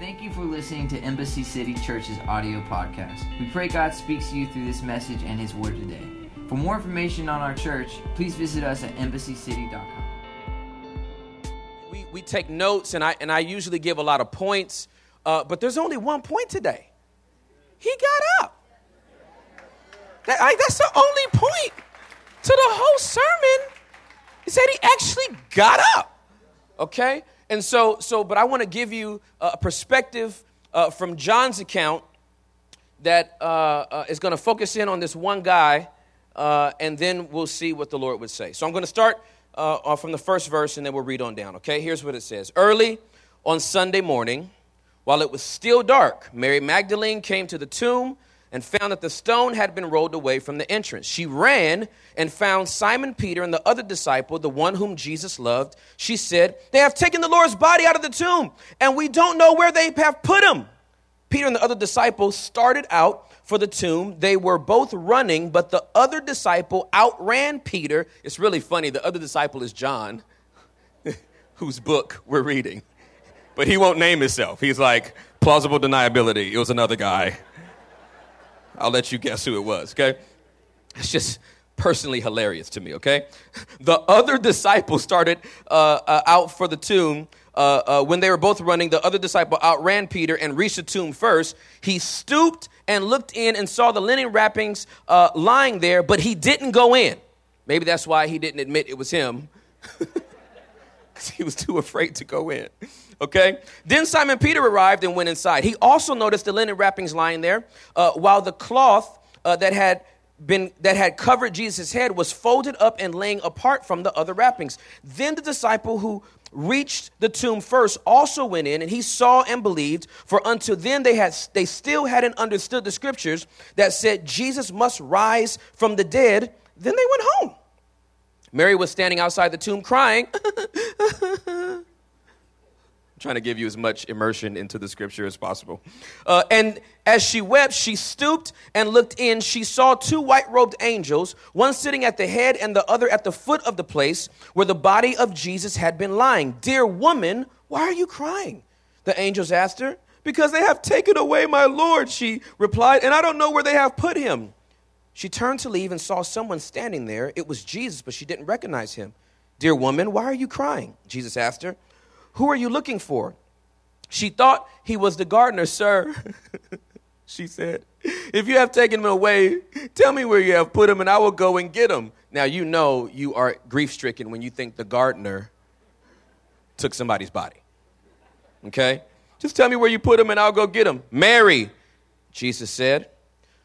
Thank you for listening to Embassy City Church's audio podcast. We pray God speaks to you through this message and His Word today. For more information on our church, please visit us at embassycity.com. We, we take notes, and I, and I usually give a lot of points, uh, but there's only one point today. He got up. That, I, that's the only point to the whole sermon. He said he actually got up. Okay? And so, so but I want to give you a perspective uh, from John's account that uh, uh, is going to focus in on this one guy, uh, and then we'll see what the Lord would say. So I'm going to start uh, from the first verse, and then we'll read on down. Okay? Here's what it says Early on Sunday morning, while it was still dark, Mary Magdalene came to the tomb and found that the stone had been rolled away from the entrance. She ran and found Simon Peter and the other disciple, the one whom Jesus loved. She said, They have taken the Lord's body out of the tomb, and we don't know where they have put him. Peter and the other disciple started out for the tomb. They were both running, but the other disciple outran Peter. It's really funny. The other disciple is John, whose book we're reading. But he won't name himself. He's like, plausible deniability. It was another guy. I'll let you guess who it was, okay? It's just personally hilarious to me, okay? The other disciple started uh, uh, out for the tomb. Uh, uh, when they were both running, the other disciple outran Peter and reached the tomb first. He stooped and looked in and saw the linen wrappings uh, lying there, but he didn't go in. Maybe that's why he didn't admit it was him, because he was too afraid to go in. Okay? Then Simon Peter arrived and went inside. He also noticed the linen wrappings lying there, uh, while the cloth uh, that had been that had covered Jesus' head was folded up and laying apart from the other wrappings. Then the disciple who reached the tomb first also went in and he saw and believed for until then they had they still hadn't understood the scriptures that said Jesus must rise from the dead then they went home Mary was standing outside the tomb crying trying to give you as much immersion into the scripture as possible. Uh, and as she wept, she stooped and looked in. She saw two white robed angels, one sitting at the head and the other at the foot of the place where the body of Jesus had been lying. Dear woman, why are you crying? The angels asked her. Because they have taken away my Lord, she replied, and I don't know where they have put him. She turned to leave and saw someone standing there. It was Jesus, but she didn't recognize him. Dear woman, why are you crying? Jesus asked her. Who are you looking for? She thought he was the gardener, sir. she said, If you have taken him away, tell me where you have put him, and I will go and get him. Now, you know you are grief stricken when you think the gardener took somebody's body. Okay? Just tell me where you put him, and I'll go get him. Mary, Jesus said.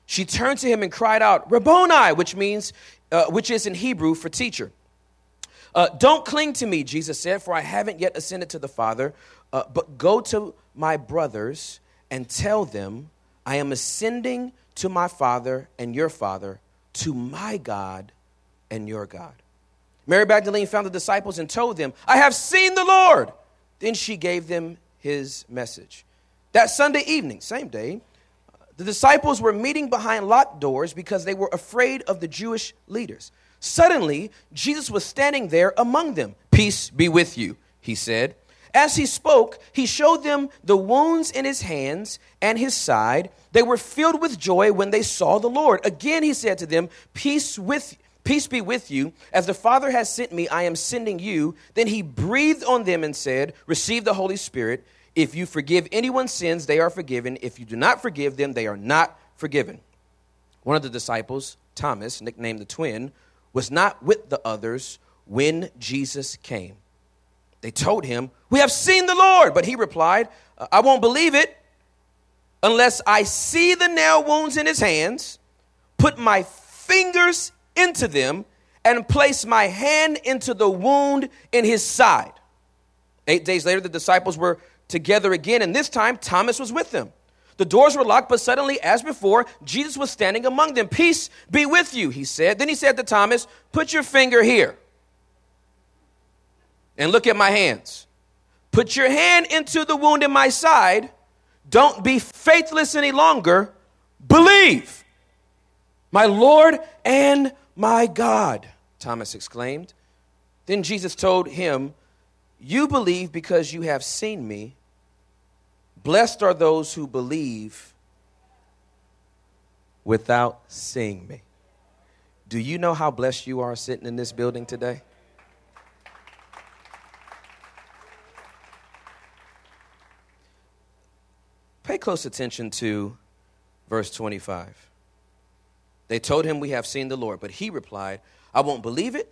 She turned to him and cried out, Rabboni, which means, uh, which is in Hebrew for teacher. Uh, don't cling to me, Jesus said, for I haven't yet ascended to the Father, uh, but go to my brothers and tell them, I am ascending to my Father and your Father, to my God and your God. Mary Magdalene found the disciples and told them, I have seen the Lord. Then she gave them his message. That Sunday evening, same day, the disciples were meeting behind locked doors because they were afraid of the Jewish leaders. Suddenly, Jesus was standing there among them. Peace be with you, he said. As he spoke, he showed them the wounds in his hands and his side. They were filled with joy when they saw the Lord. Again, he said to them, Peace with Peace be with you. As the Father has sent me, I am sending you. Then he breathed on them and said, Receive the Holy Spirit. If you forgive anyone's sins, they are forgiven. If you do not forgive them, they are not forgiven. One of the disciples, Thomas, nicknamed the twin, was not with the others when Jesus came. They told him, We have seen the Lord. But he replied, uh, I won't believe it unless I see the nail wounds in his hands, put my fingers into them, and place my hand into the wound in his side. Eight days later, the disciples were together again, and this time Thomas was with them. The doors were locked, but suddenly, as before, Jesus was standing among them. Peace be with you, he said. Then he said to Thomas, Put your finger here and look at my hands. Put your hand into the wound in my side. Don't be faithless any longer. Believe. My Lord and my God, Thomas exclaimed. Then Jesus told him, You believe because you have seen me. Blessed are those who believe without seeing me. Do you know how blessed you are sitting in this building today? Pay close attention to verse 25. They told him, We have seen the Lord. But he replied, I won't believe it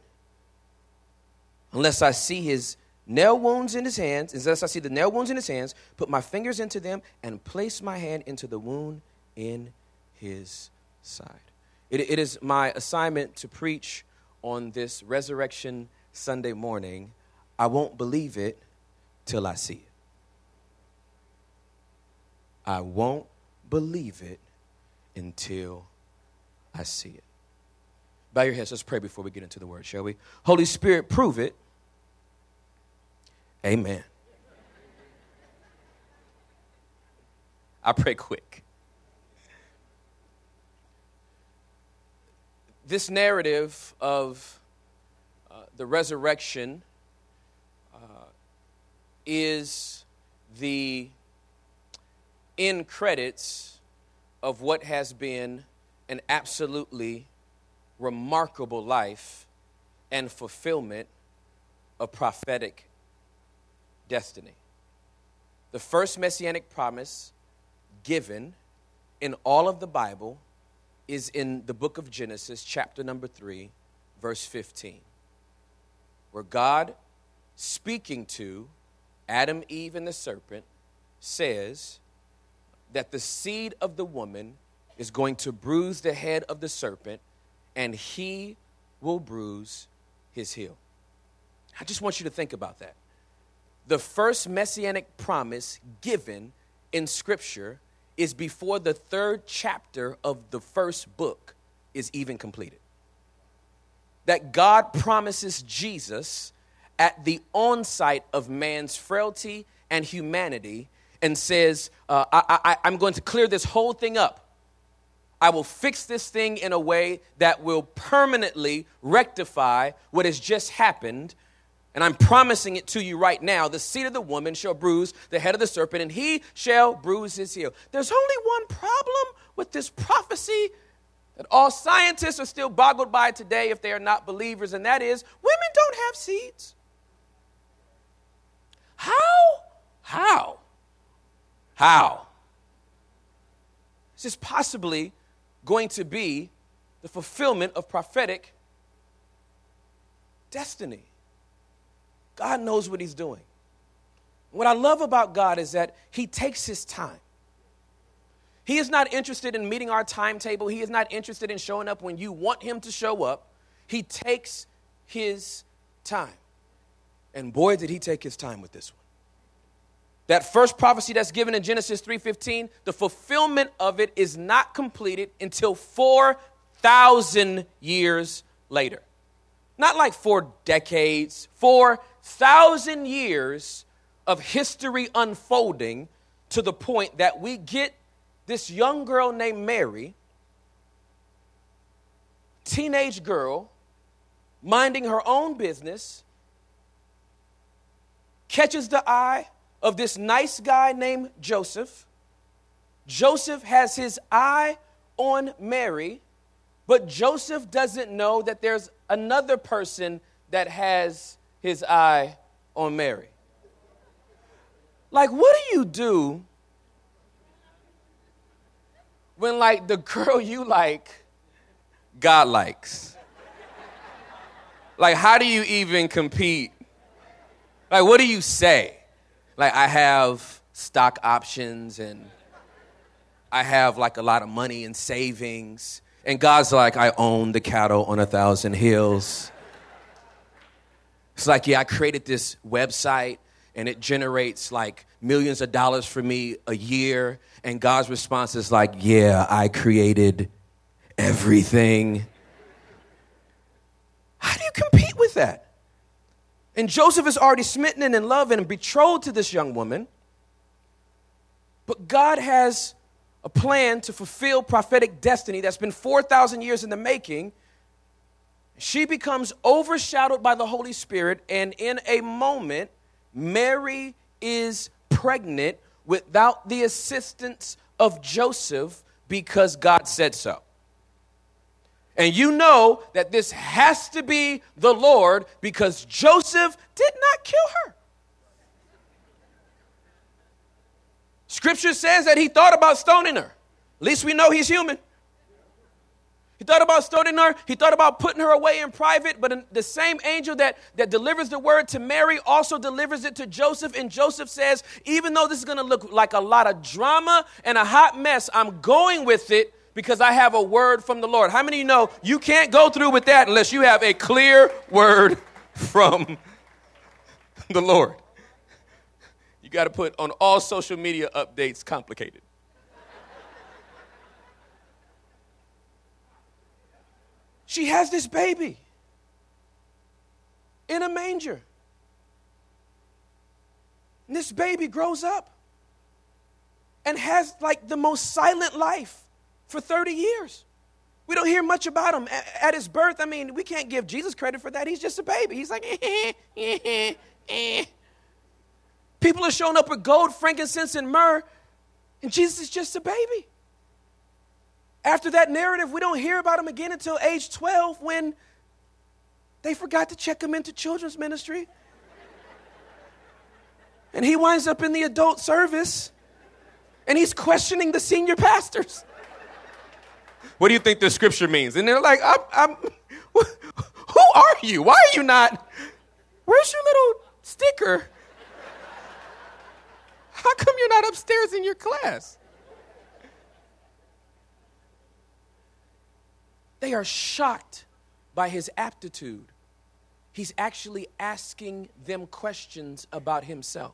unless I see his nail wounds in his hands, unless I see the nail wounds in his hands, put my fingers into them, and place my hand into the wound in his side. It, it is my assignment to preach on this Resurrection Sunday morning. I won't believe it till I see it. I won't believe it until I see it. Bow your heads. Let's pray before we get into the word, shall we? Holy Spirit, prove it. Amen. I pray quick. This narrative of uh, the resurrection uh, is the end credits of what has been an absolutely remarkable life and fulfillment of prophetic destiny. The first messianic promise given in all of the Bible is in the book of Genesis, chapter number 3, verse 15, where God, speaking to Adam, Eve, and the serpent, says that the seed of the woman is going to bruise the head of the serpent, and he will bruise his heel. I just want you to think about that. The first messianic promise given in Scripture is before the third chapter of the first book is even completed. That God promises Jesus at the onset of man's frailty and humanity and says, uh, I, I, I'm going to clear this whole thing up. I will fix this thing in a way that will permanently rectify what has just happened. And I'm promising it to you right now. The seed of the woman shall bruise the head of the serpent, and he shall bruise his heel. There's only one problem with this prophecy that all scientists are still boggled by today if they are not believers, and that is women don't have seeds. How? How? How? Is this possibly going to be the fulfillment of prophetic destiny? God knows what He's doing. What I love about God is that He takes His time. He is not interested in meeting our timetable. He is not interested in showing up when you want Him to show up. He takes His time. And boy, did He take His time with this one. That first prophecy that's given in Genesis 3:15, the fulfillment of it is not completed until 4,000 years later. Not like 4 decades, 4,000 years of history unfolding to the point that we get this young girl named Mary, teenage girl, minding her own business, catches the eye of this nice guy named Joseph. Joseph has his eye on Mary, but Joseph doesn't know that there's another person that has his eye on Mary. Like, what do you do when, like, the girl you like, God likes? Like, how do you even compete? Like, what do you say? like I have stock options and I have like a lot of money and savings. And God's like, I own the cattle on a thousand hills. It's like, yeah, I created this website and it generates like millions of dollars for me a year. And God's response is like, yeah, I created everything. How do you compete with that? And Joseph is already smitten and in love and betrothed to this young woman. But God has a plan to fulfill prophetic destiny that's been 4,000 years in the making. She becomes overshadowed by the Holy Spirit, and in a moment, Mary is pregnant without the assistance of Joseph because God said so. And you know that this has to be the Lord because Joseph did not kill her. Scripture says that he thought about stoning her. At least we know he's human. Thought about stoning her. He thought about putting her away in private. But the same angel that, that delivers the word to Mary also delivers it to Joseph. And Joseph says, even though this is going to look like a lot of drama and a hot mess, I'm going with it because I have a word from the Lord. How many of you know you can't go through with that unless you have a clear word from the Lord? You got to put on all social media updates complicated. She has this baby in a manger. And this baby grows up and has like the most silent life for 30 years. We don't hear much about him at his birth. I mean, we can't give Jesus credit for that. He's just a baby. He's like, eh, eh, eh, people are showing up with gold, frankincense, and myrrh, and Jesus is just a baby. After that narrative, we don't hear about him again until age 12 when they forgot to check him into children's ministry. And he winds up in the adult service and he's questioning the senior pastors. What do you think the scripture means? And they're like, I'm, I'm, Who are you? Why are you not? Where's your little sticker? How come you're not upstairs in your class? They are shocked by his aptitude. He's actually asking them questions about himself.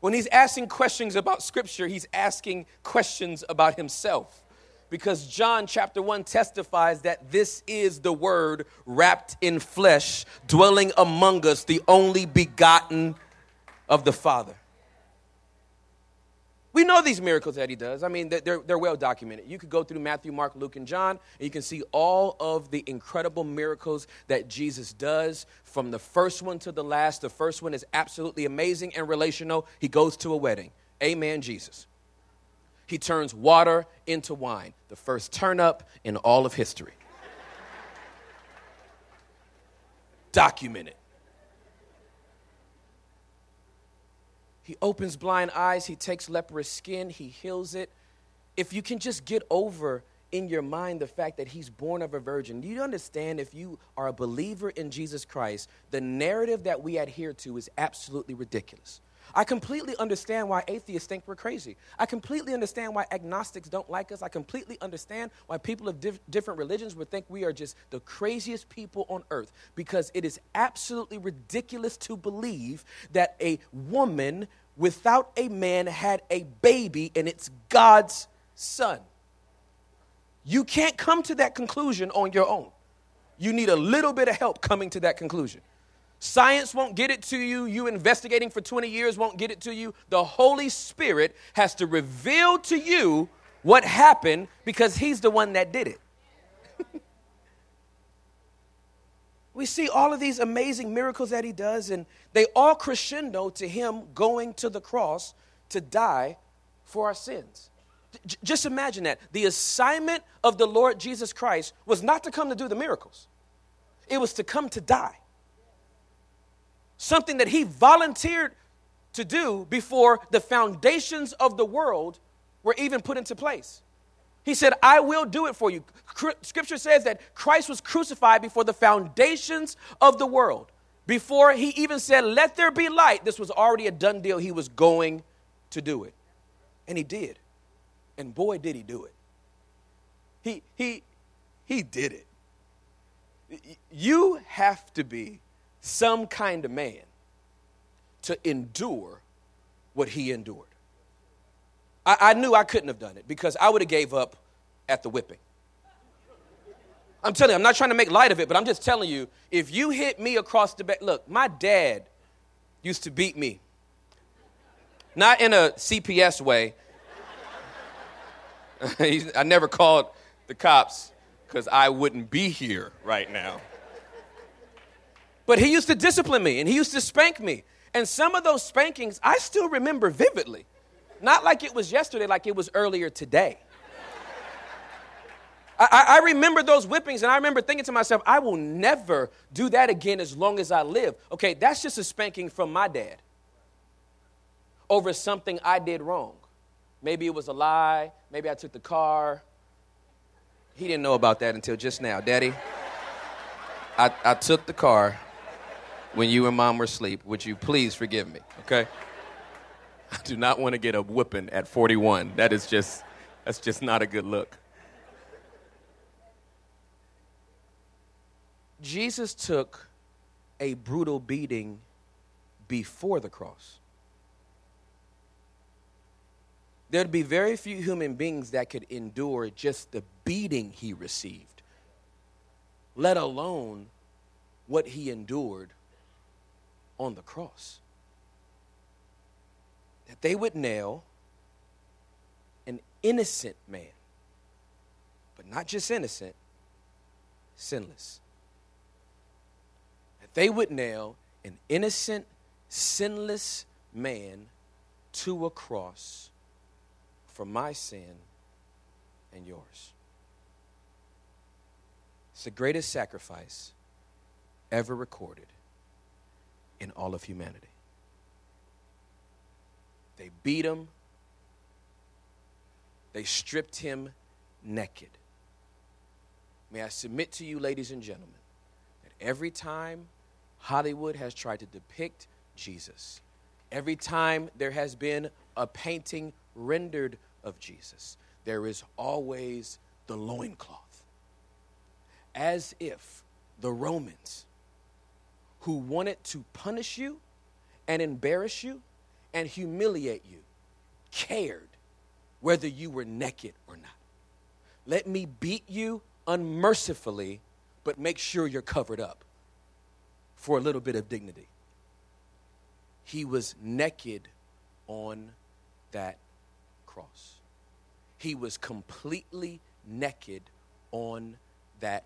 When he's asking questions about Scripture, he's asking questions about himself. Because John chapter 1 testifies that this is the Word wrapped in flesh, dwelling among us, the only begotten of the Father. We know these miracles that he does. I mean, they're, they're well documented. You could go through Matthew, Mark, Luke, and John, and you can see all of the incredible miracles that Jesus does from the first one to the last. The first one is absolutely amazing and relational. He goes to a wedding. Amen, Jesus. He turns water into wine, the first turn up in all of history. Documented. He opens blind eyes, he takes leprous skin, he heals it. If you can just get over in your mind the fact that he's born of a virgin, you understand if you are a believer in Jesus Christ, the narrative that we adhere to is absolutely ridiculous? I completely understand why atheists think we're crazy. I completely understand why agnostics don't like us. I completely understand why people of diff- different religions would think we are just the craziest people on earth because it is absolutely ridiculous to believe that a woman without a man had a baby and it's God's son. You can't come to that conclusion on your own. You need a little bit of help coming to that conclusion. Science won't get it to you. You investigating for 20 years won't get it to you. The Holy Spirit has to reveal to you what happened because He's the one that did it. we see all of these amazing miracles that He does, and they all crescendo to Him going to the cross to die for our sins. J- just imagine that. The assignment of the Lord Jesus Christ was not to come to do the miracles, it was to come to die something that he volunteered to do before the foundations of the world were even put into place. He said, I will do it for you. Scripture says that Christ was crucified before the foundations of the world. Before he even said, Let there be light, this was already a done deal. He was going to do it. And he did. And boy, did he do it. He, he, he did it. You have to be some kind of man to endure what he endured. I, I knew I couldn't have done it because I would have gave up at the whipping. I'm telling you, I'm not trying to make light of it, but I'm just telling you, if you hit me across the back, look, my dad used to beat me. Not in a CPS way. I never called the cops because I wouldn't be here right now. But he used to discipline me and he used to spank me. And some of those spankings I still remember vividly. Not like it was yesterday, like it was earlier today. I, I, remember those whippings, and I remember thinking to myself, I will never do that again as long as I live. Okay, that's just a spanking from my dad over something I did wrong. Maybe it was a lie, maybe I took the car. He didn't know about that until just now. Daddy, I, I took the car when you and mom were asleep. Would you please forgive me, okay? I do not want to get a whipping at 41. That is just, that's just not a good look. Jesus took a brutal beating before the cross. There'd be very few human beings that could endure just the beating he received, let alone what he endured on the cross. That they would nail an innocent man, but not just innocent, sinless That they would nail an innocent, sinless man to a cross for my sin and yours. It's the greatest sacrifice ever recorded in all of humanity. They beat him, they stripped him naked. May I submit to you, ladies and gentlemen, that every time Hollywood has tried to depict Jesus. Every time there has been a painting rendered of Jesus, there is always the loincloth. As if the Romans, who wanted to punish you and embarrass you and humiliate you, cared whether you were naked or not. Let me beat you unmercifully, but make sure you're covered up for a little bit of dignity. He was naked on that cross. He was completely naked on that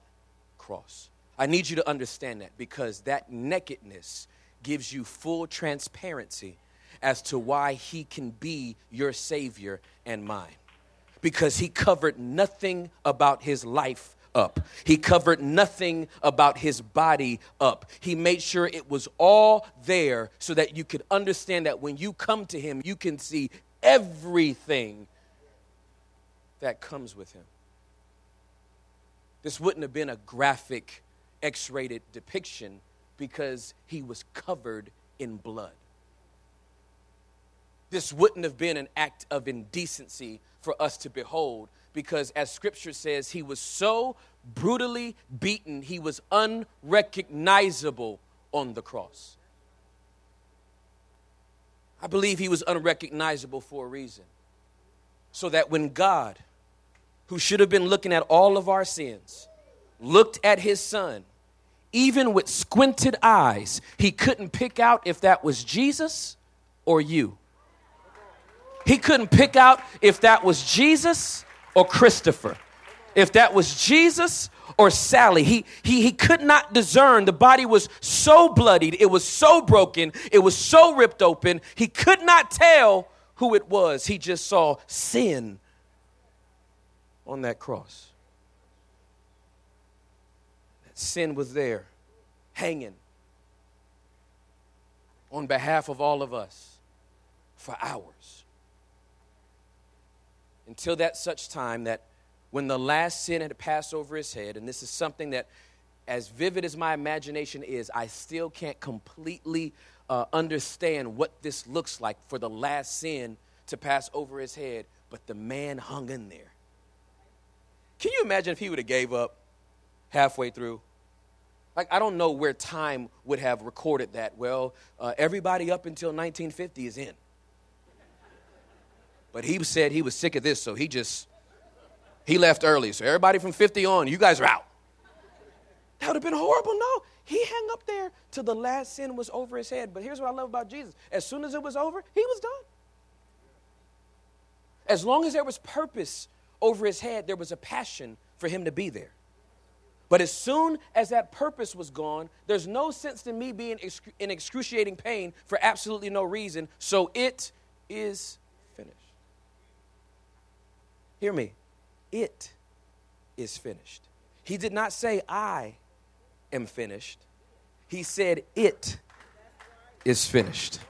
cross. I need you to understand that because that nakedness gives you full transparency as to why he can be your Savior and mine. Because he covered nothing about his life up. He covered nothing about his body up. He made sure it was all there so that you could understand that when you come to him, you can see everything that comes with him. This wouldn't have been a graphic, X rated depiction because he was covered in blood. This wouldn't have been an act of indecency for us to behold because, as scripture says, he was so brutally beaten, he was unrecognizable on the cross. I believe he was unrecognizable for a reason. So that when God, who should have been looking at all of our sins, looked at his son, even with squinted eyes, he couldn't pick out if that was Jesus or you. He couldn't pick out if that was Jesus or Christopher, if that was Jesus or Sally. He, he, he could not discern. The body was so bloodied, it was so broken, it was so ripped open. He could not tell who it was. He just saw sin on that cross. Sin was there, hanging on behalf of all of us for hours until that such time that when the last sin had passed over his head, and this is something that, as vivid as my imagination is, I still can't completely uh, understand what this looks like for the last sin to pass over his head, but the man hung in there. Can you imagine if he would have gave up halfway through? Like, I don't know where time would have recorded that. Well, uh, everybody up until 1950 is in. But he said he was sick of this, so he just he left early. So everybody from 50 on, you guys are out. That would have been horrible. No, he hung up there till the last sin was over his head. But here's what I love about Jesus: as soon as it was over, he was done. As long as there was purpose over his head, there was a passion for him to be there. But as soon as that purpose was gone, there's no sense in me being in excruciating pain for absolutely no reason. So it is finished. Hear me. It is finished. He did not say, I am finished. He said, It is finished.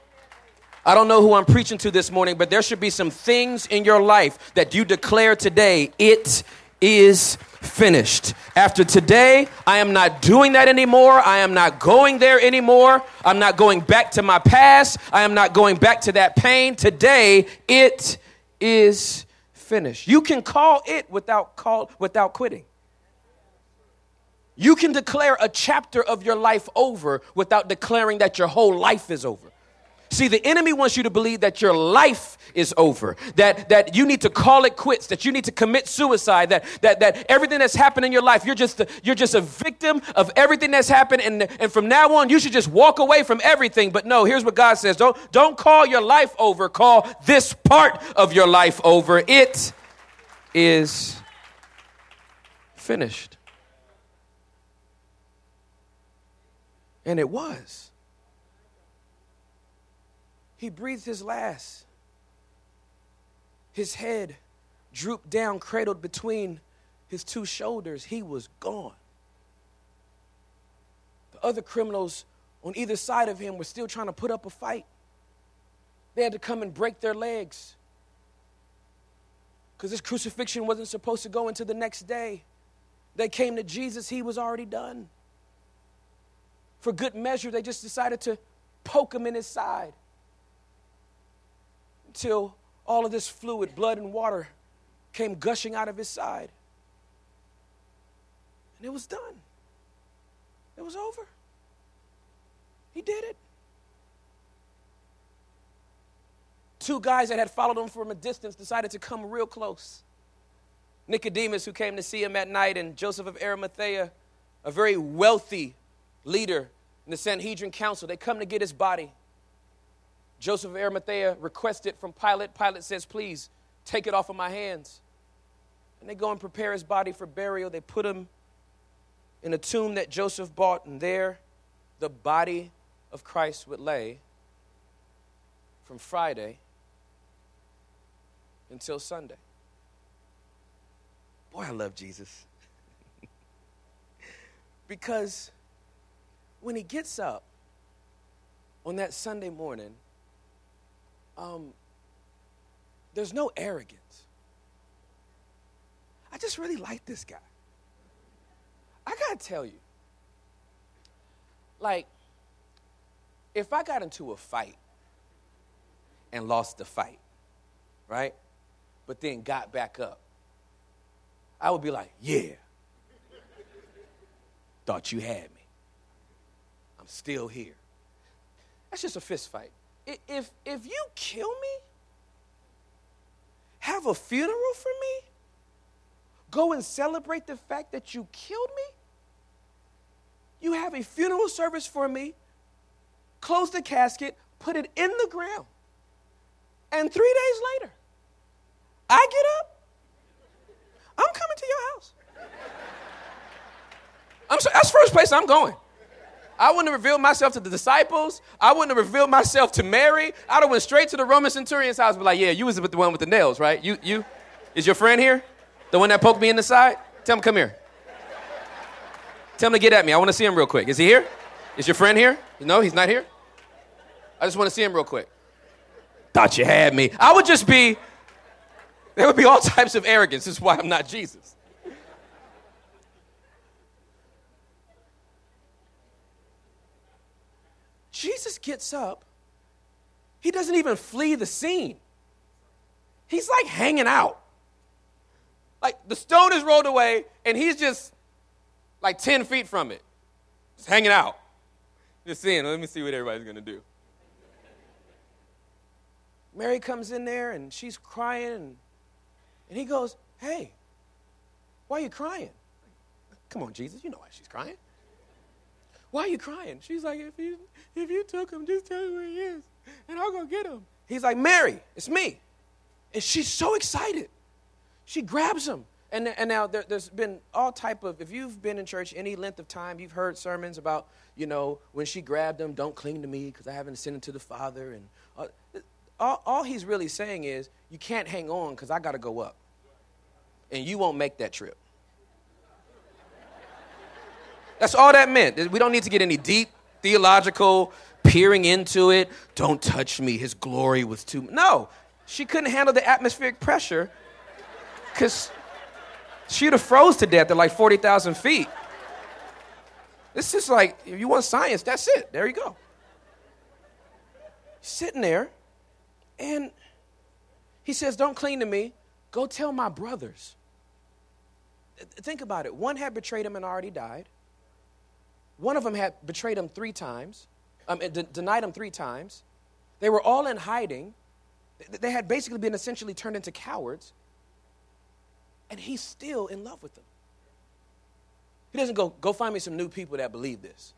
I don't know who I'm preaching to this morning, but there should be some things in your life that you declare today, it is finished. After today, I am not doing that anymore. I am not going there anymore. I'm not going back to my past. I am not going back to that pain. Today, it is finished. You can call it without call without quitting. You can declare a chapter of your life over without declaring that your whole life is over. See, the enemy wants you to believe that your life is over, that, that you need to call it quits, that you need to commit suicide, that, that, that everything that's happened in your life, you're just, you're just a victim of everything that's happened, and, and from now on, you should just walk away from everything. But no, here's what God says don't, don't call your life over, call this part of your life over. It is finished. And it was. He breathed his last. His head drooped down, cradled between his two shoulders. He was gone. The other criminals on either side of him were still trying to put up a fight. They had to come and break their legs because this crucifixion wasn't supposed to go into the next day. They came to Jesus, he was already done. For good measure, they just decided to poke him in his side until all of this fluid, blood and water, came gushing out of his side. And it was done. It was over. He did it. Two guys that had followed him from a distance decided to come real close. Nicodemus, who came to see him at night, and Joseph of Arimathea, a very wealthy leader in the Sanhedrin council, they come to get his body. Joseph of Arimathea requested from Pilate. Pilate says, Please take it off of my hands. And they go and prepare his body for burial. They put him in a tomb that Joseph bought, and there the body of Christ would lay from Friday until Sunday. Boy, I love Jesus. because when he gets up on that Sunday morning, um, there's no arrogance. I just really like this guy. I gotta tell you, like, if I got into a fight and lost the fight, right? But then got back up, I would be like, yeah. Thought you had me. I'm still here. That's just a fist fight if, if you kill me, have a funeral for me, go and celebrate the fact that you killed me, you have a funeral service for me, close the casket, put it in the ground, and three days later, I get up, I'm coming to your house. I'm that's first place I'm going. I wouldn't have revealed myself to the disciples. I wouldn't have revealed myself to Mary. I'd have went straight to the Roman centurion's house and be like, yeah, you was the one with the nails, right? You, you, is your friend here? The one that poked me in the side? Tell him, come here. Tell him to get at me. I want to see him real quick. Is he here? Is your friend here? No, he's not here? I just want to see him real quick. Thought you had me. I would just be, there would be all types of arrogance. This is why I'm not Jesus. Jesus gets up. He doesn't even flee the scene. He's like hanging out. Like the stone is rolled away, and he's just like 10 feet from it, just hanging out. Just seeing, let me see what everybody's gonna do. Mary comes in there and she's crying, and, and he goes, Hey, why are you crying? Come on, Jesus, you know why she's crying. Why are you crying? She's like, if you if you took him, just tell me where he is, and I'll go get him. He's like, Mary, it's me. And she's so excited. She grabs him And, and now there, has been all type of, if you've been in church any length of time, you've heard sermons about, you know, when she grabbed him, don't cling to me because I haven't ascended to the Father. And uh, all, all he's really saying is, you can't hang on because I got to go up. And you won't make that trip. That's all that meant. We don't need to get any deep theological peering into it. Don't touch me. His glory was too. No, she couldn't handle the atmospheric pressure because she'd have froze to death at like 40,000 feet. This is like, if you want science, that's it. There you go. Sitting there, and he says, Don't cling to me. Go tell my brothers. Think about it. One had betrayed him and already died. One of them had betrayed him three times, um, de- denied him three times. They were all in hiding. They had basically been essentially turned into cowards. And he's still in love with them. He doesn't go, go find me some new people that believe this.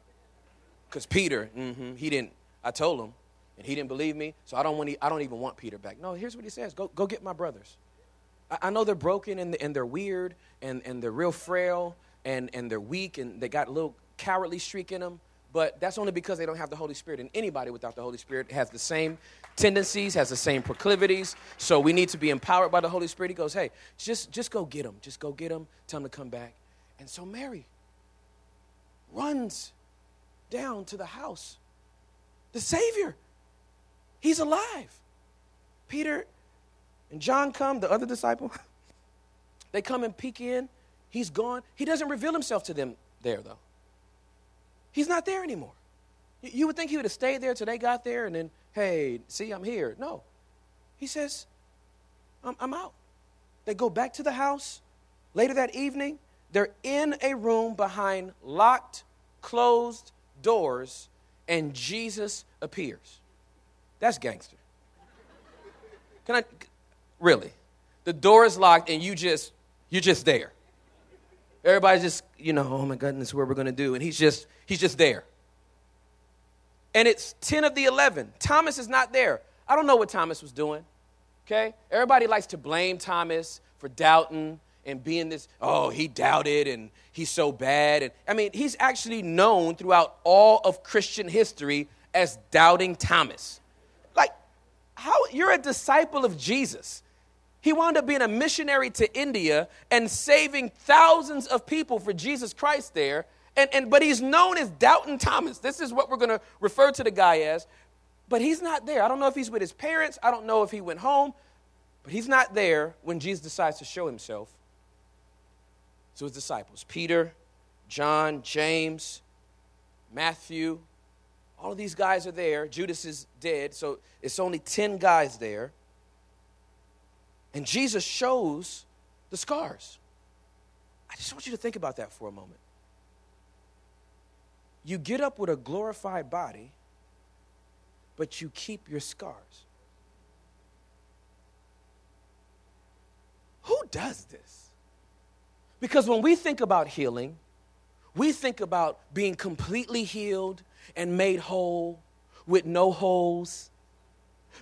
Because Peter, mm-hmm, he didn't, I told him, and he didn't believe me, so I don't, want, I don't even want Peter back. No, here's what he says go, go get my brothers. I, I know they're broken and, and they're weird and, and they're real frail and, and they're weak and they got little cowardly streak in them, but that's only because they don't have the Holy Spirit. And anybody without the Holy Spirit has the same tendencies, has the same proclivities. So we need to be empowered by the Holy Spirit. He goes, hey, just, just go get them. Just go get them. Tell them to come back. And so Mary runs down to the house. The Savior, He's alive. Peter and John come, the other disciple. they come and peek in. He's gone. He doesn't reveal himself to them there, though. He's not there anymore. You would think he would have stayed there till they got there and then, hey, see, I'm here. No. He says, I'm, I'm out. They go back to the house. Later that evening, they're in a room behind locked, closed doors, and Jesus appears. That's gangster. Can I really? The door is locked and you just you're just there. Everybody's just, you know, oh my goodness, what we're going to do. And he's just, he's just there. And it's 10 of the 11. Thomas is not there. I don't know what Thomas was doing. Okay? Everybody likes to blame Thomas for doubting and being this, oh, he doubted and he's so bad. And I mean, he's actually known throughout all of Christian history as doubting Thomas. Like, how you're a disciple of Jesus. He wound up being a missionary to India and saving thousands of people for Jesus Christ there. And, and, but he's known as Doubting Thomas. This is what we're going to refer to the guy as. But he's not there. I don't know if he's with his parents. I don't know if he went home. But he's not there when Jesus decides to show himself to his disciples Peter, John, James, Matthew. All of these guys are there. Judas is dead, so it's only 10 guys there. And Jesus shows the scars. I just want you to think about that for a moment. You get up with a glorified body, but you keep your scars. Who does this? Because when we think about healing, we think about being completely healed and made whole with no holes,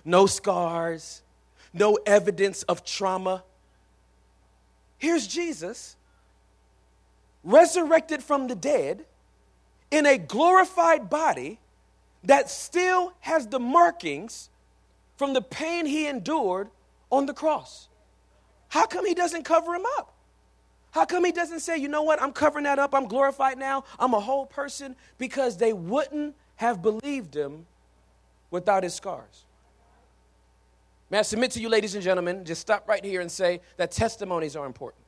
no scars, no evidence of trauma. Here's Jesus, resurrected from the dead, in a glorified body that still has the markings from the pain he endured on the cross. How come he doesn't cover him up? How come he doesn't say, you know what, I'm covering that up, I'm glorified now, I'm a whole person? Because they wouldn't have believed him without his scars. May I submit to you, ladies and gentlemen, just stop right here and say that testimonies are important.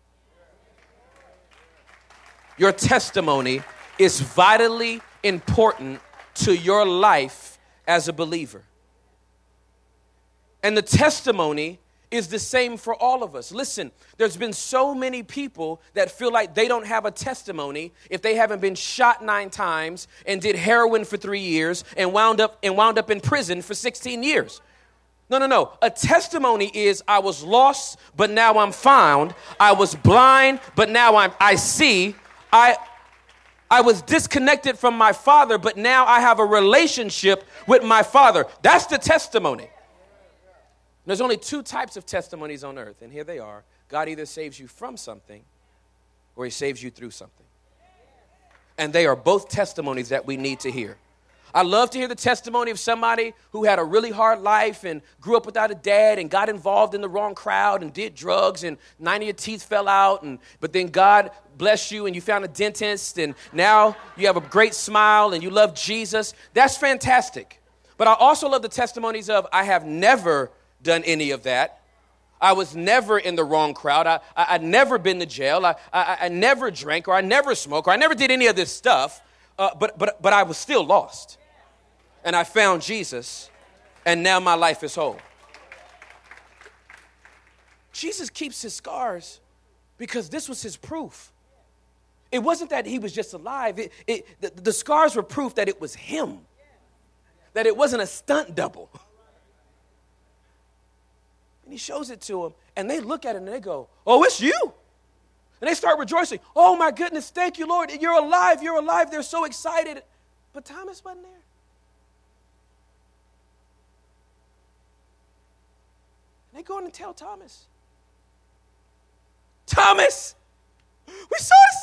Your testimony is vitally important to your life as a believer. And the testimony is the same for all of us. Listen, there's been so many people that feel like they don't have a testimony if they haven't been shot 9 times and did heroin for 3 years and wound up and wound up in prison for 16 years. No, no, no. A testimony is I was lost, but now I'm found. I was blind, but now I'm, I see. I, I was disconnected from my father, but now I have a relationship with my father. That's the testimony. There's only two types of testimonies on earth, and here they are God either saves you from something or he saves you through something. And they are both testimonies that we need to hear. I love to hear the testimony of somebody who had a really hard life and grew up without a dad and got involved in the wrong crowd and did drugs and nine of your teeth fell out and but then God blessed you and you found a dentist and now you have a great smile and you love Jesus. That's fantastic. But I also love the testimonies of I have never done any of that. I was never in the wrong crowd. I, I, would never been to jail. I, I, I, never drank or I never smoked or I never did any of this stuff. Uh, but, but, but I was still lost. And I found Jesus, and now my life is whole. Jesus keeps his scars because this was his proof. It wasn't that he was just alive, it, it, the, the scars were proof that it was him, that it wasn't a stunt double. And he shows it to them, and they look at it and they go, Oh, it's you. And they start rejoicing. Oh my goodness, thank you, Lord. You're alive, you're alive. They're so excited. But Thomas wasn't there. They go and tell Thomas. Thomas, we saw the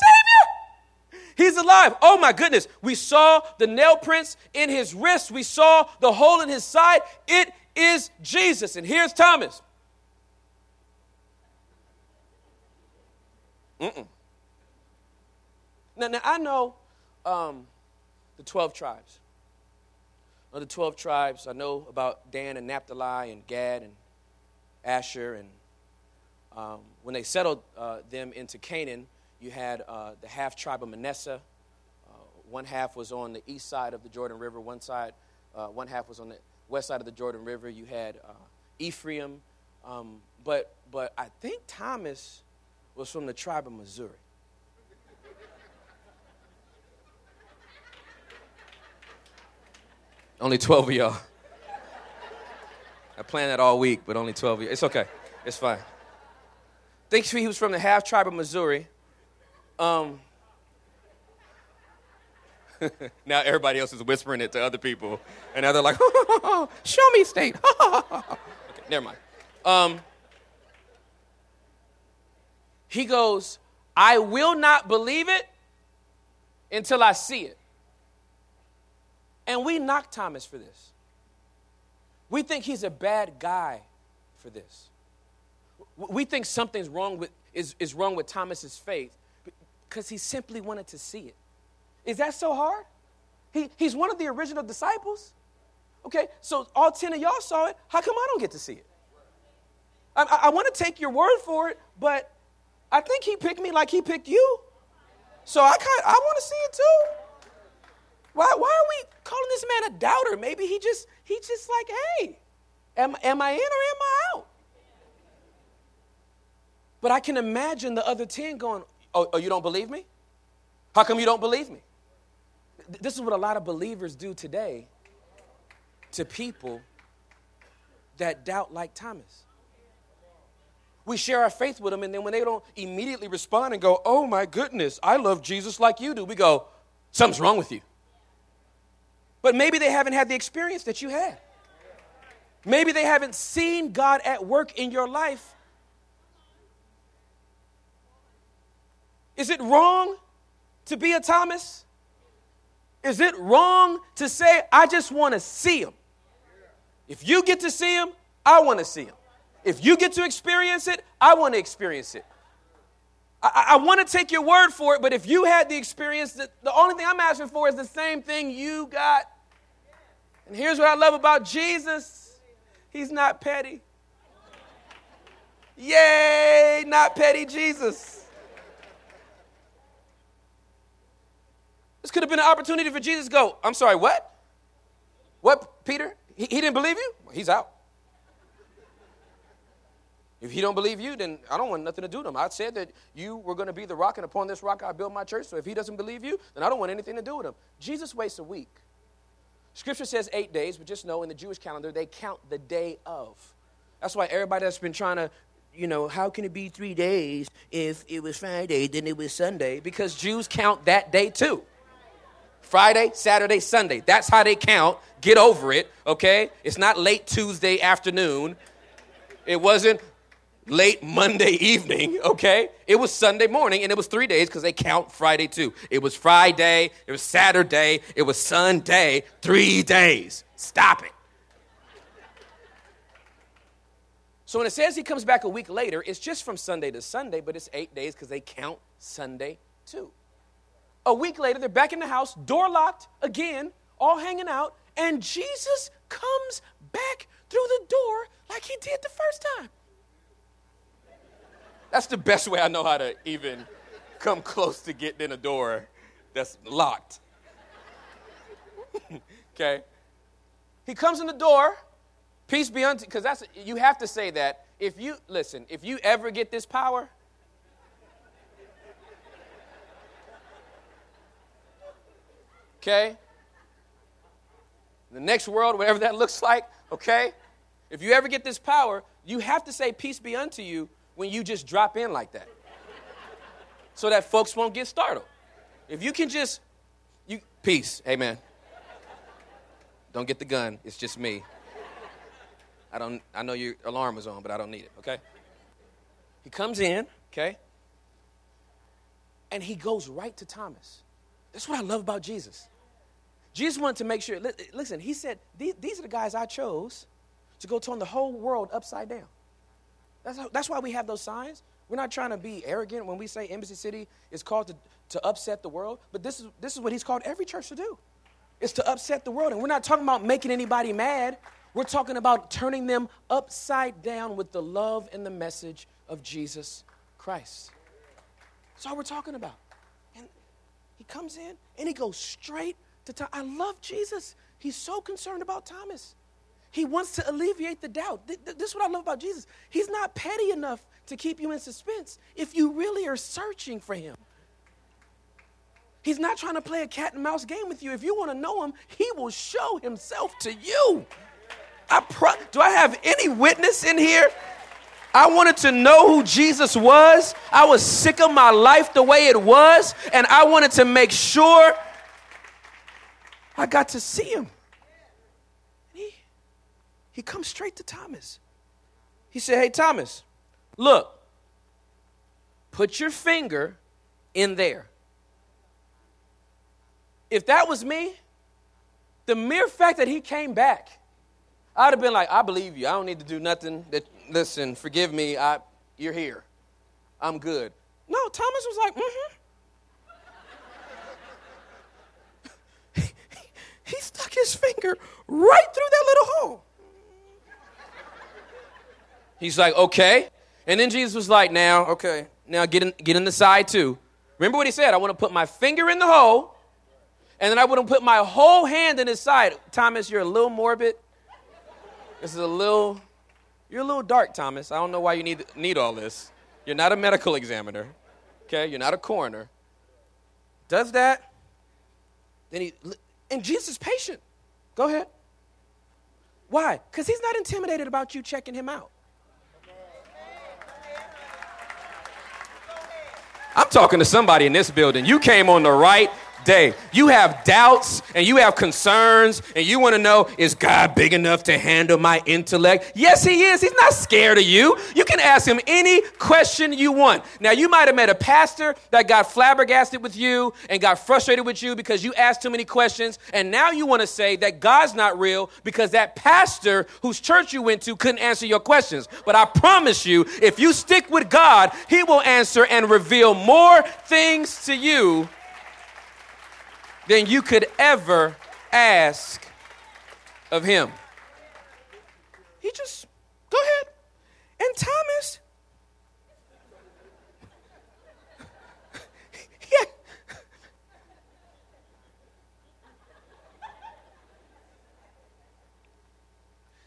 Savior. He's alive. Oh my goodness. We saw the nail prints in his wrist. We saw the hole in his side. It is Jesus. And here's Thomas. Mm-mm. Now, now I know um, the 12 tribes. Know the 12 tribes. I know about Dan and Naphtali and Gad and Asher. And um, when they settled uh, them into Canaan, you had uh, the half tribe of Manasseh. Uh, one half was on the east side of the Jordan River. One side, uh, one half was on the west side of the Jordan River. You had uh, Ephraim. Um, but, but I think Thomas was from the tribe of Missouri. Only 12 of y'all. I planned that all week, but only 12 years. It's okay. It's fine. Thanks he was from the half tribe of Missouri. Um, now everybody else is whispering it to other people, and now they're like, "Show me state." okay, never mind. Um, he goes, I will not believe it until I see it. And we knock Thomas for this. We think he's a bad guy for this. We think something's wrong with, is, is wrong with Thomas's faith because he simply wanted to see it. Is that so hard? He, he's one of the original disciples. Okay, so all 10 of y'all saw it. How come I don't get to see it? I, I, I want to take your word for it, but I think he picked me like he picked you. So I kind I want to see it too. Why, why are we calling this man a doubter? Maybe he just he just like, hey, am, am I in or am I out? But I can imagine the other 10 going, oh, oh, you don't believe me? How come you don't believe me? This is what a lot of believers do today to people that doubt like Thomas. We share our faith with them, and then when they don't immediately respond and go, Oh my goodness, I love Jesus like you do, we go, Something's wrong with you. But maybe they haven't had the experience that you had. Maybe they haven't seen God at work in your life. Is it wrong to be a Thomas? Is it wrong to say, I just want to see him? If you get to see him, I want to see him. If you get to experience it, I want to experience it. I, I want to take your word for it, but if you had the experience, the, the only thing I'm asking for is the same thing you got. And here's what I love about Jesus He's not petty. Yay, not petty Jesus. This could have been an opportunity for Jesus to go, I'm sorry, what? What, Peter? He, he didn't believe you? He's out. If he don't believe you, then I don't want nothing to do with him. I said that you were going to be the rock, and upon this rock I build my church. So if he doesn't believe you, then I don't want anything to do with him. Jesus waits a week. Scripture says eight days, but just know in the Jewish calendar, they count the day of. That's why everybody that's been trying to, you know, how can it be three days if it was Friday, then it was Sunday? Because Jews count that day too. Friday, Saturday, Sunday. That's how they count. Get over it, okay? It's not late Tuesday afternoon. It wasn't late Monday evening, okay? It was Sunday morning and it was three days because they count Friday too. It was Friday, it was Saturday, it was Sunday, three days. Stop it. So when it says he comes back a week later, it's just from Sunday to Sunday, but it's eight days because they count Sunday too. A week later, they're back in the house, door locked again, all hanging out, and Jesus comes back through the door like he did the first time. That's the best way I know how to even come close to getting in a door that's locked. okay? He comes in the door, peace be unto, because that's, you have to say that. If you, listen, if you ever get this power, okay? The next world, whatever that looks like, okay? If you ever get this power, you have to say, Peace be unto you, when you just drop in like that. so that folks won't get startled. If you can just, you, peace, amen. Don't get the gun, it's just me. I don't, I know your alarm was on, but I don't need it, okay? He comes in, okay? And he goes right to Thomas. That's what I love about Jesus. Jesus wanted to make sure, listen, he said, these, are the guys I chose to go turn the whole world upside down. That's, how, that's why we have those signs. We're not trying to be arrogant when we say Embassy City is called to, to upset the world, but this is, this is what he's called every church to do. It's to upset the world. And we're not talking about making anybody mad. We're talking about turning them upside down with the love and the message of Jesus Christ. That's all we're talking about. And he comes in and he goes straight to Thomas. I love Jesus. He's so concerned about Thomas. He wants to alleviate the doubt. This is what I love about Jesus. He's not petty enough to keep you in suspense if you really are searching for him. He's not trying to play a cat and mouse game with you. If you want to know him, he will show himself to you. I pro- do I have any witness in here? I wanted to know who Jesus was. I was sick of my life the way it was, and I wanted to make sure I got to see him. He comes straight to Thomas. He said, Hey, Thomas, look, put your finger in there. If that was me, the mere fact that he came back, I'd have been like, I believe you. I don't need to do nothing. That listen, forgive me. I, you're here. I'm good. No, Thomas was like, mm-hmm. he stuck his finger right through that little hole. He's like, okay. And then Jesus was like, now, okay, now get in, get in the side too. Remember what he said? I want to put my finger in the hole, and then I want to put my whole hand in his side. Thomas, you're a little morbid. This is a little, you're a little dark, Thomas. I don't know why you need, need all this. You're not a medical examiner, okay? You're not a coroner. Does that. Then he, and Jesus is patient. Go ahead. Why? Because he's not intimidated about you checking him out. I'm talking to somebody in this building. You came on the right day. You have doubts and you have concerns and you want to know is God big enough to handle my intellect? Yes, He is. He's not scared of you. You can ask Him any question you want. Now, you might have met a pastor that got flabbergasted with you and got frustrated with you because you asked too many questions. And now you want to say that God's not real because that pastor whose church you went to couldn't answer your questions. But I promise you, if you stick with God, He will answer and reveal more things to you than you could ever ask of him. He just, go ahead. And Thomas, yeah.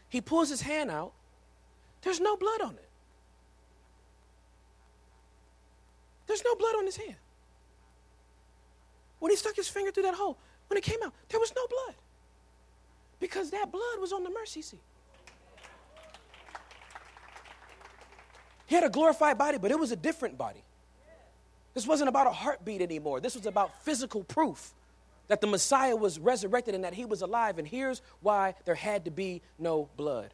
He pulls his hand out. There's no blood on it. There's no blood on his hand. When he stuck his finger through that hole, when it came out, there was no blood. Because that blood was on the mercy seat. He had a glorified body, but it was a different body. This wasn't about a heartbeat anymore. This was about physical proof that the Messiah was resurrected and that he was alive. And here's why there had to be no blood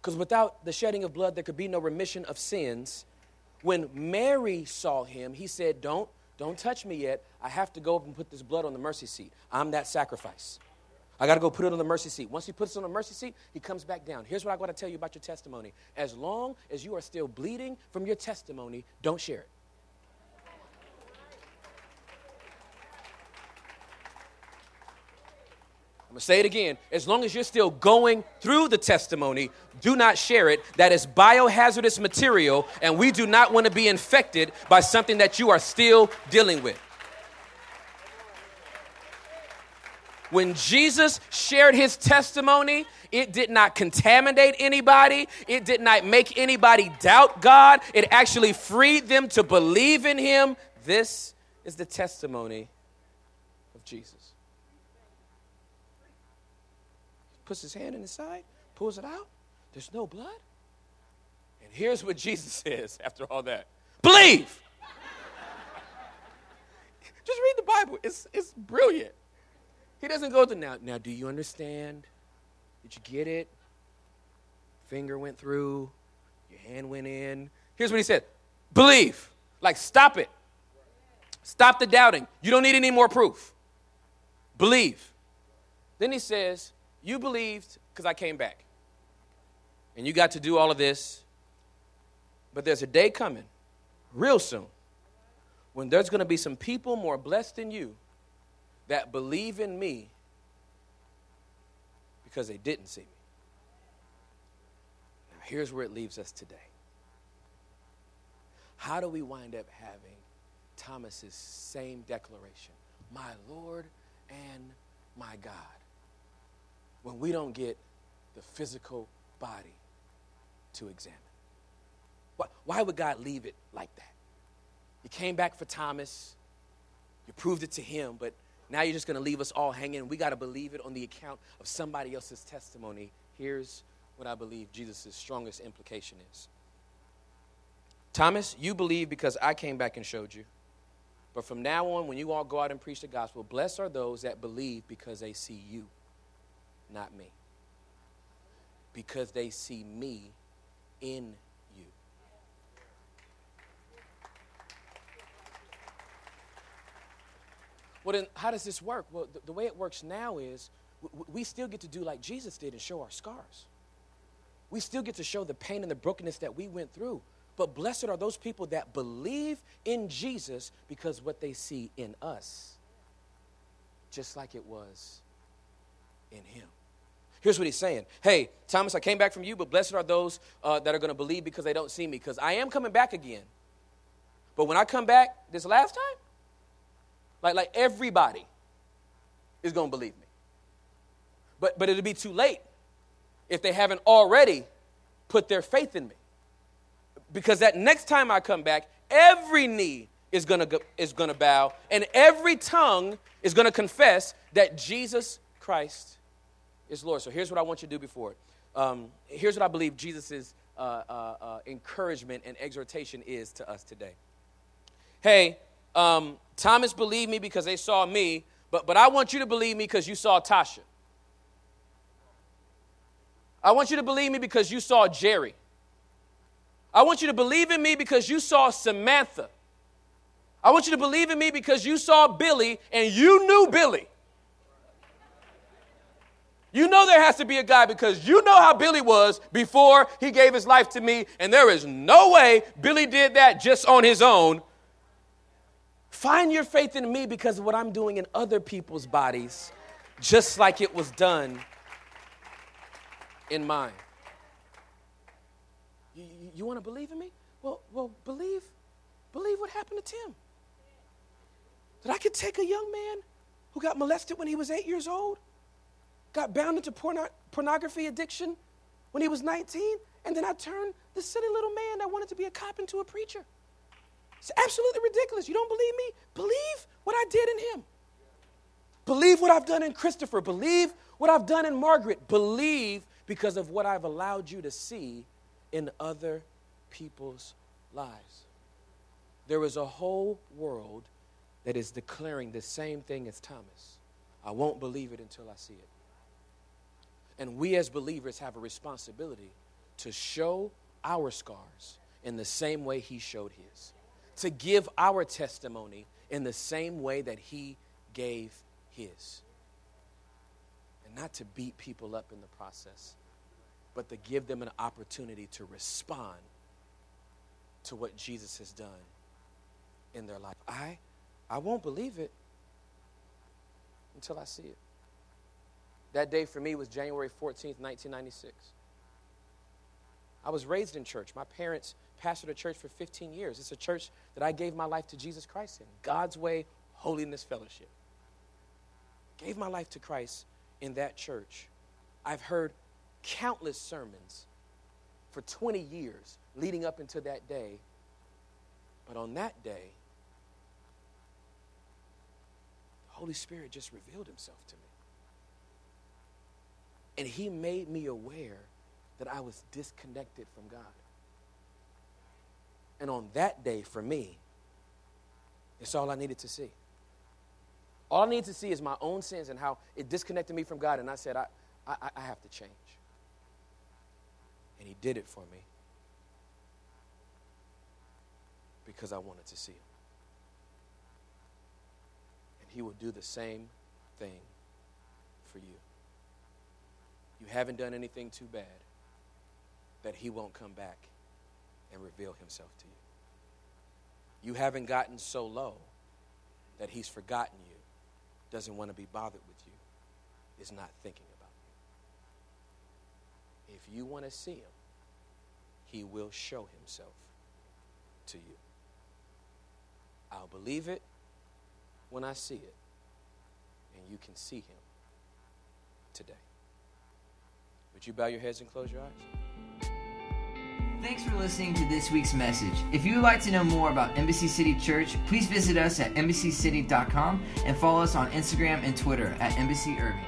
Because without the shedding of blood, there could be no remission of sins. When Mary saw him, he said, Don't, don't touch me yet. I have to go up and put this blood on the mercy seat. I'm that sacrifice. I got to go put it on the mercy seat. Once he puts it on the mercy seat, he comes back down. Here's what I got to tell you about your testimony. As long as you are still bleeding from your testimony, don't share it. I'm going to say it again. As long as you're still going through the testimony, do not share it. That is biohazardous material, and we do not want to be infected by something that you are still dealing with. When Jesus shared his testimony, it did not contaminate anybody. It did not make anybody doubt God. It actually freed them to believe in him. This is the testimony of Jesus. Puts his hand in his side, pulls it out. There's no blood. And here's what Jesus says after all that Believe! Just read the Bible, it's, it's brilliant. He doesn't go to now. Now, do you understand? Did you get it? Finger went through, your hand went in. Here's what he said believe. Like, stop it. Stop the doubting. You don't need any more proof. Believe. Then he says, You believed because I came back. And you got to do all of this. But there's a day coming, real soon, when there's going to be some people more blessed than you that believe in me because they didn't see me. Now, here's where it leaves us today. How do we wind up having Thomas's same declaration, my Lord and my God, when we don't get the physical body to examine? Why would God leave it like that? You came back for Thomas, you proved it to him, but now you're just going to leave us all hanging. We got to believe it on the account of somebody else's testimony. Here's what I believe Jesus' strongest implication is Thomas, you believe because I came back and showed you. But from now on, when you all go out and preach the gospel, blessed are those that believe because they see you, not me. Because they see me in you. Well, then, how does this work? Well, the, the way it works now is we, we still get to do like Jesus did and show our scars. We still get to show the pain and the brokenness that we went through. But blessed are those people that believe in Jesus because what they see in us, just like it was in Him. Here's what he's saying Hey, Thomas, I came back from you, but blessed are those uh, that are going to believe because they don't see me, because I am coming back again. But when I come back this last time, like, like everybody is going to believe me. But, but it'll be too late if they haven't already put their faith in me. Because that next time I come back, every knee is going to is going to bow and every tongue is going to confess that Jesus Christ is Lord. So here's what I want you to do before it. Um, here's what I believe Jesus' uh, uh, uh, encouragement and exhortation is to us today. Hey, um, Thomas believed me because they saw me, but, but I want you to believe me because you saw Tasha. I want you to believe me because you saw Jerry. I want you to believe in me because you saw Samantha. I want you to believe in me because you saw Billy and you knew Billy. You know there has to be a guy because you know how Billy was before he gave his life to me, and there is no way Billy did that just on his own. Find your faith in me because of what I'm doing in other people's bodies, just like it was done in mine. You, you, want to believe in me? Well, well, believe, believe what happened to Tim. That I could take a young man who got molested when he was eight years old, got bound into porno- pornography addiction when he was 19, and then I turned the silly little man that wanted to be a cop into a preacher. It's absolutely ridiculous. You don't believe me? Believe what I did in him. Believe what I've done in Christopher. Believe what I've done in Margaret. Believe because of what I've allowed you to see in other people's lives. There is a whole world that is declaring the same thing as Thomas. I won't believe it until I see it. And we as believers have a responsibility to show our scars in the same way he showed his, to give our testimony in the same way that he gave his. And not to beat people up in the process, but to give them an opportunity to respond to what Jesus has done in their life. I, I won't believe it until I see it. That day for me was January 14th, 1996. I was raised in church. My parents pastored a church for 15 years. It's a church that I gave my life to Jesus Christ in. God's Way Holiness Fellowship. Gave my life to Christ in that church. I've heard countless sermons for 20 years leading up into that day. But on that day, the Holy Spirit just revealed himself to me. And he made me aware that I was disconnected from God. And on that day, for me, it's all I needed to see. All I needed to see is my own sins and how it disconnected me from God. And I said, I, I, I have to change. And He did it for me because I wanted to see Him. And He will do the same thing for you. You haven't done anything too bad that He won't come back and reveal Himself to you. You haven't gotten so low that He's forgotten you, doesn't want to be bothered with you, is not thinking about you. If you want to see Him, He will show Himself to you. I'll believe it when I see it, and you can see Him today. Would you bow your heads and close your eyes? Thanks for listening to this week's message. If you would like to know more about Embassy City Church, please visit us at embassycity.com and follow us on Instagram and Twitter at Embassy Irving.